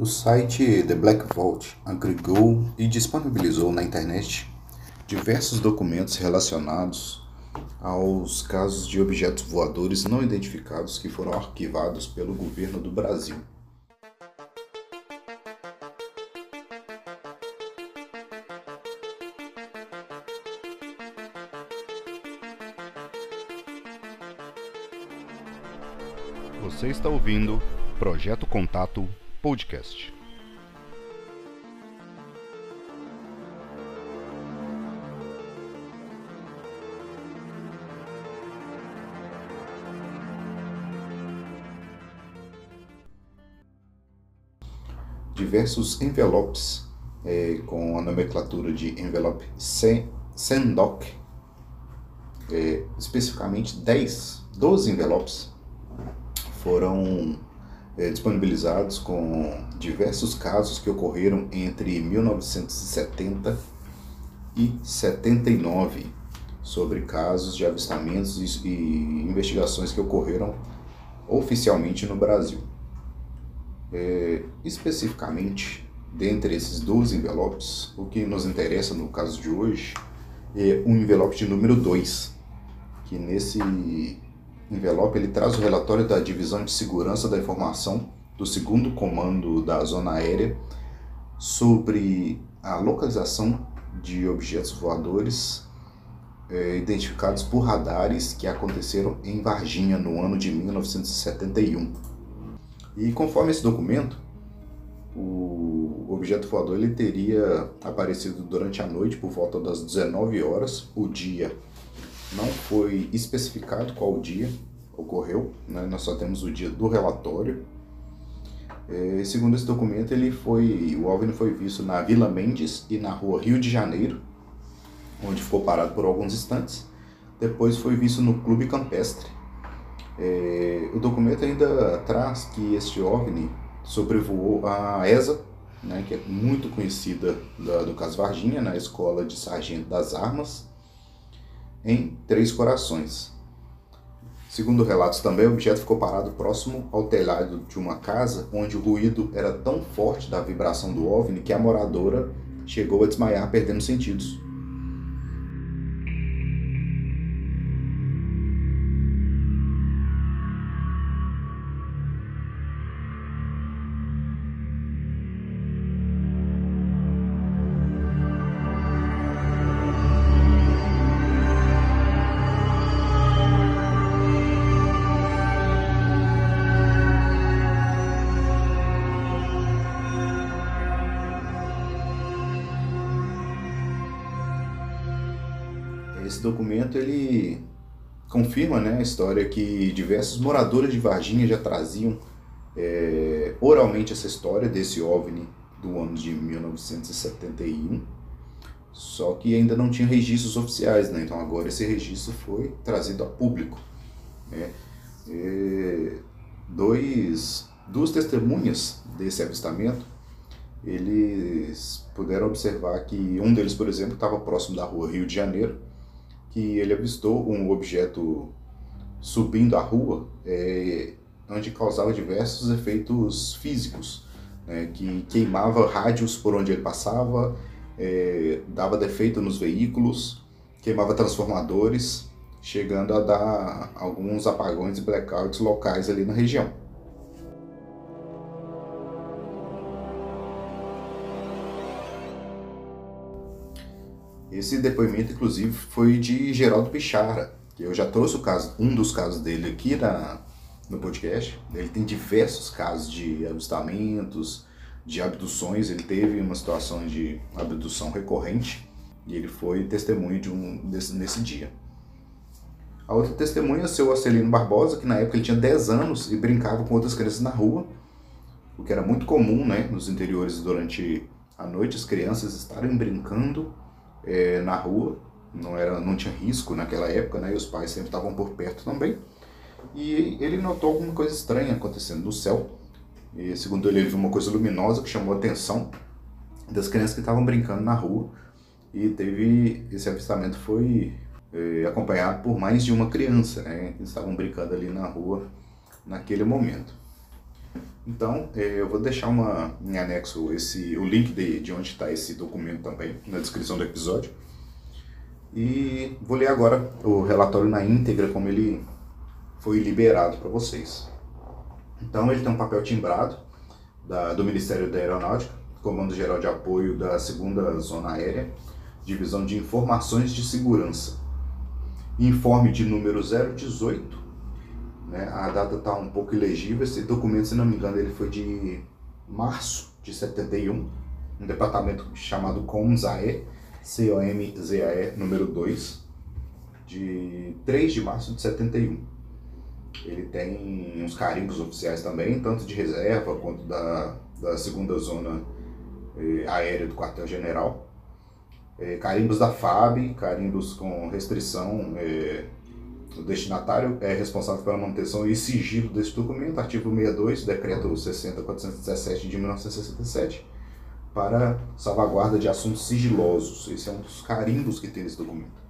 O site The Black Vault agregou e disponibilizou na internet diversos documentos relacionados aos casos de objetos voadores não identificados que foram arquivados pelo governo do Brasil. Você está ouvindo Projeto Contato Podcast. Diversos envelopes é, com a nomenclatura de envelope SENDOC, é, especificamente 10, 12 envelopes foram é, disponibilizados com diversos casos que ocorreram entre 1970 e 79 sobre casos de avistamentos e, e investigações que ocorreram oficialmente no Brasil. É, especificamente, dentre esses 12 envelopes, o que nos interessa no caso de hoje é o envelope de número 2, que nesse envelope ele traz o relatório da Divisão de Segurança da Informação do segundo Comando da Zona Aérea sobre a localização de objetos voadores é, identificados por radares que aconteceram em Varginha no ano de 1971. E conforme esse documento, o objeto voador ele teria aparecido durante a noite por volta das 19 horas, o dia não foi especificado qual dia ocorreu, né? nós só temos o dia do relatório. É, segundo esse documento, ele foi, o OVNI foi visto na Vila Mendes e na rua Rio de Janeiro, onde ficou parado por alguns instantes. Depois foi visto no Clube Campestre. É, o documento ainda traz que este OVNI sobrevoou a ESA, né, que é muito conhecida da, do caso Varginha, na Escola de Sargento das Armas, em Três Corações. Segundo relatos também, o objeto ficou parado próximo ao telhado de uma casa, onde o ruído era tão forte da vibração do OVNI que a moradora chegou a desmaiar, perdendo sentidos. Documento ele confirma né, a história que diversos moradores de Varginha já traziam é, oralmente essa história desse OVNI do ano de 1971, só que ainda não tinha registros oficiais, né? então agora esse registro foi trazido a público. Né? É, dois, duas testemunhas desse avistamento, eles puderam observar que um deles, por exemplo, estava próximo da rua Rio de Janeiro, que ele avistou um objeto subindo a rua, é, onde causava diversos efeitos físicos, né, que queimava rádios por onde ele passava, é, dava defeito nos veículos, queimava transformadores, chegando a dar alguns apagões e blackouts locais ali na região. Esse depoimento, inclusive, foi de Geraldo Pichara, que eu já trouxe o caso, um dos casos dele aqui na, no podcast. Ele tem diversos casos de avistamentos, de abduções. Ele teve uma situação de abdução recorrente e ele foi testemunho de um desse, nesse dia. A outra testemunha é o seu Acelino Barbosa, que na época ele tinha 10 anos e brincava com outras crianças na rua, o que era muito comum né, nos interiores durante a noite, as crianças estarem brincando é, na rua, não, era, não tinha risco naquela época, né? E os pais sempre estavam por perto também. E ele notou alguma coisa estranha acontecendo no céu. E segundo ele, ele viu uma coisa luminosa que chamou a atenção das crianças que estavam brincando na rua. E teve esse avistamento foi é, acompanhado por mais de uma criança, né? Que estavam brincando ali na rua naquele momento. Então, é, eu vou deixar uma, em anexo esse, o link de, de onde está esse documento também, na descrição do episódio. E vou ler agora o relatório na íntegra, como ele foi liberado para vocês. Então, ele tem um papel timbrado da, do Ministério da Aeronáutica, Comando Geral de Apoio da Segunda Zona Aérea, Divisão de Informações de Segurança. Informe de número 018, né? a data está um pouco ilegível, esse documento, se não me engano, ele foi de março de 71, um departamento chamado COMZAE, C-O-M-Z-A-E, número 2, de 3 de março de 71. Ele tem uns carimbos oficiais também, tanto de reserva quanto da, da segunda zona eh, aérea do quartel-general. Eh, carimbos da FAB, carimbos com restrição. Eh, o destinatário é responsável pela manutenção e sigilo desse documento, artigo 62, decreto 60417 de 1967, para salvaguarda de assuntos sigilosos. Esse é um dos carimbos que tem esse documento.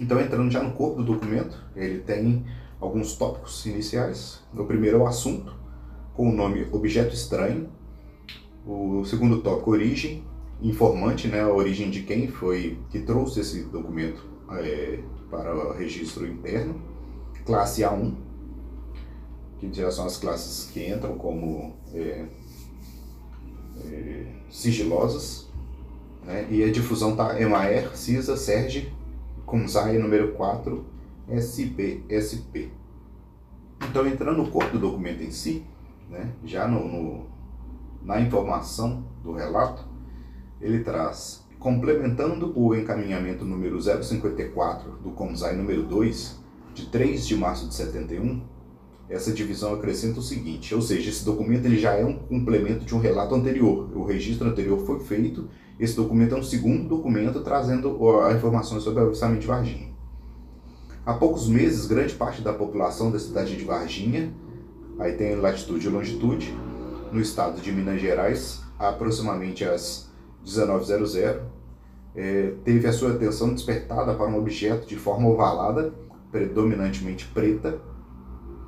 Então, entrando já no corpo do documento, ele tem alguns tópicos iniciais. O primeiro é o assunto, com o nome Objeto Estranho, o segundo tópico, origem, informante, né, a origem de quem foi que trouxe esse documento é, para o registro interno. Classe A1, que já são as classes que entram como é, é, sigilosas. Né, e a difusão está EMAER, CISA, SERG, CONSAI número 4, SP, SP. Então, entrando no corpo do documento em si, né, já no, no na informação do relato, ele traz, complementando o encaminhamento número 054 do COMSAI número 2, de 3 de março de 71, essa divisão acrescenta o seguinte, ou seja, esse documento ele já é um complemento de um relato anterior. O registro anterior foi feito, esse documento é um segundo documento trazendo a informação sobre o avistamento de Varginha. Há poucos meses, grande parte da população da cidade de Varginha, aí tem latitude e longitude, no estado de Minas Gerais, aproximadamente às 1900, é, teve a sua atenção despertada para um objeto de forma ovalada, predominantemente preta,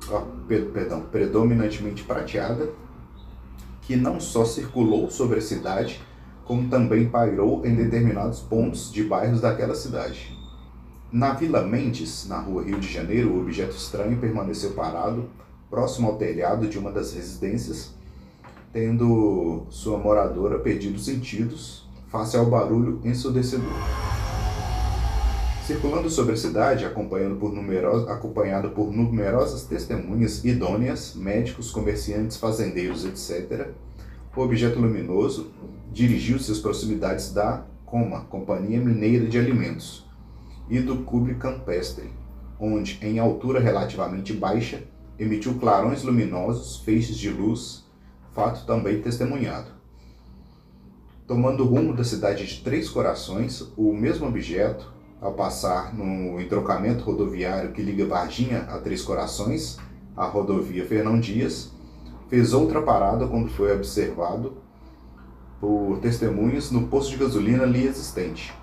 ó, perdão, predominantemente prateada, que não só circulou sobre a cidade, como também pairou em determinados pontos de bairros daquela cidade. Na Vila Mendes, na rua Rio de Janeiro, o objeto estranho permaneceu parado próximo ao telhado de uma das residências tendo sua moradora perdido os sentidos face ao barulho ensurdecedor. Circulando sobre a cidade, por numeros, acompanhado por numerosas testemunhas idôneas, médicos, comerciantes, fazendeiros, etc., o objeto luminoso dirigiu-se às proximidades da Coma, Companhia Mineira de Alimentos, e do Cubre Campestre, onde, em altura relativamente baixa, emitiu clarões luminosos, feixes de luz fato também testemunhado. Tomando o rumo da cidade de Três Corações, o mesmo objeto, ao passar no entrocamento rodoviário que liga Varginha a Três Corações, a rodovia Fernão Dias, fez outra parada quando foi observado por testemunhas no posto de gasolina ali existente.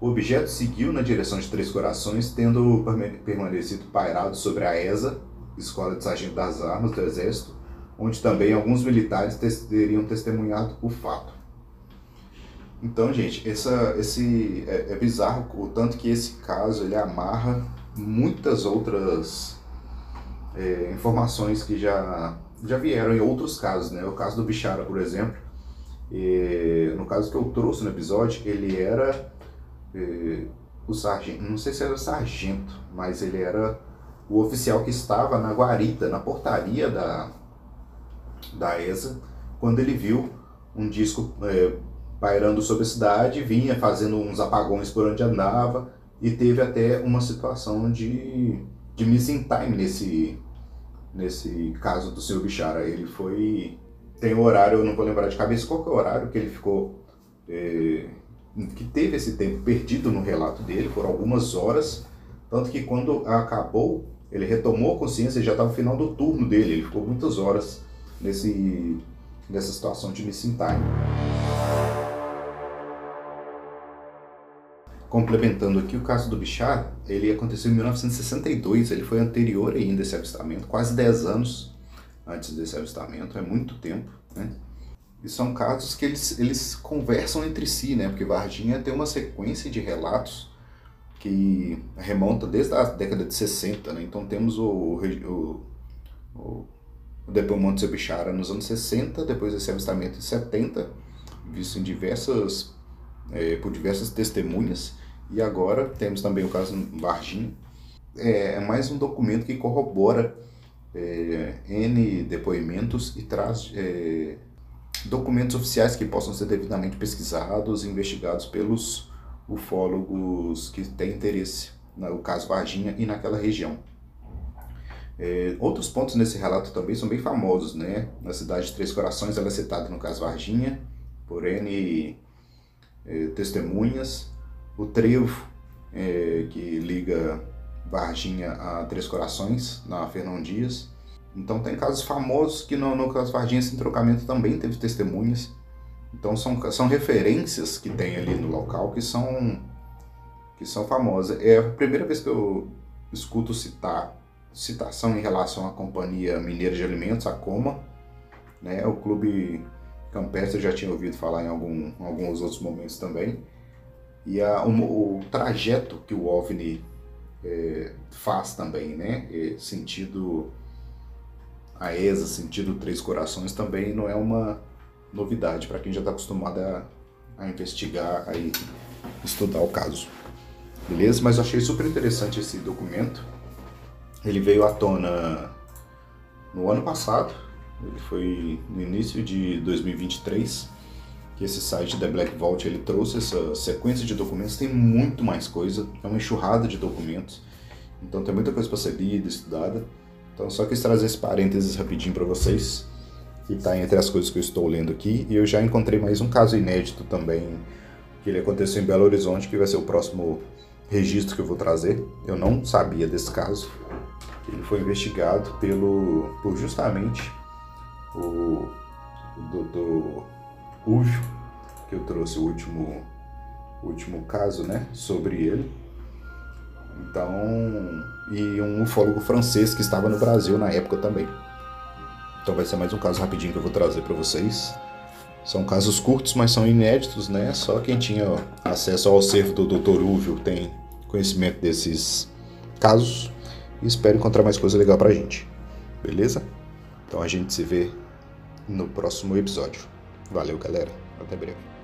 O objeto seguiu na direção de Três Corações, tendo permanecido pairado sobre a ESA, Escola de Sargento das Armas do Exército, onde também alguns militares teriam testemunhado o fato. Então, gente, essa, esse é, é, bizarro o tanto que esse caso ele amarra muitas outras é, informações que já, já vieram em outros casos, né? O caso do Bichara, por exemplo, e, no caso que eu trouxe no episódio, ele era é, o sargento, não sei se era sargento, mas ele era o oficial que estava na guarita, na portaria da, da ESA, quando ele viu um disco é, pairando sobre a cidade, vinha fazendo uns apagões por onde andava e teve até uma situação de, de missing time nesse, nesse caso do seu Bichara. Ele foi. Tem o horário, eu não vou lembrar de cabeça qual é o horário que ele ficou. É, que teve esse tempo perdido no relato dele, foram algumas horas. Tanto que quando acabou, ele retomou a consciência, já estava no final do turno dele, ele ficou muitas horas nesse, nessa situação de missing time. Complementando aqui o caso do Bichar, ele aconteceu em 1962, ele foi anterior ainda a esse avistamento, quase 10 anos antes desse avistamento, é muito tempo, né? E são casos que eles, eles conversam entre si, né? Porque Varginha tem uma sequência de relatos que remonta desde a década de 60, né? Então temos o, o, o, o depoimento de Sebichara nos anos 60, depois desse avistamento em 70, visto em diversas, é, por diversas testemunhas, e agora temos também o caso Varginha. É, é mais um documento que corrobora é, N depoimentos e traz é, documentos oficiais que possam ser devidamente pesquisados e investigados pelos ufólogos que têm interesse no caso Varginha e naquela região. É, outros pontos nesse relato também são bem famosos, né? Na cidade de Três Corações ela é citada no caso Varginha, por N é, testemunhas. O trevo é, que liga Varginha a Três Corações, na Fernão Dias. Então tem casos famosos que no, no caso Varginha esse trocamento também teve testemunhas. Então são, são referências que tem ali no local que são que são famosas. É a primeira vez que eu escuto citar citação em relação à Companhia Mineira de Alimentos, a Coma. Né? O Clube Campestre eu já tinha ouvido falar em algum, alguns outros momentos também. E a, o, o trajeto que o OVNI é, faz também, né? E sentido a ESA, sentido Três Corações, também não é uma novidade para quem já está acostumado a, a investigar, a estudar o caso. Beleza? Mas eu achei super interessante esse documento ele veio à tona no ano passado, ele foi no início de 2023 que esse site da Black Vault ele trouxe essa sequência de documentos, tem muito mais coisa, é uma enxurrada de documentos, então tem muita coisa para ser lida, estudada. Então só quis trazer esse parênteses rapidinho para vocês, que está entre as coisas que eu estou lendo aqui, e eu já encontrei mais um caso inédito também, que ele aconteceu em Belo Horizonte, que vai ser o próximo registro que eu vou trazer. Eu não sabia desse caso, ele foi investigado pelo, por justamente o, doutor Ujo, que eu trouxe o último, último caso né, sobre ele. Então, e um ufólogo francês que estava no Brasil na época também. Então vai ser mais um caso rapidinho que eu vou trazer para vocês. São casos curtos, mas são inéditos, né? Só quem tinha acesso ao acervo do Dr. Uvio tem conhecimento desses casos e espero encontrar mais coisa legal pra gente. Beleza? Então a gente se vê no próximo episódio. Valeu, galera. Até breve.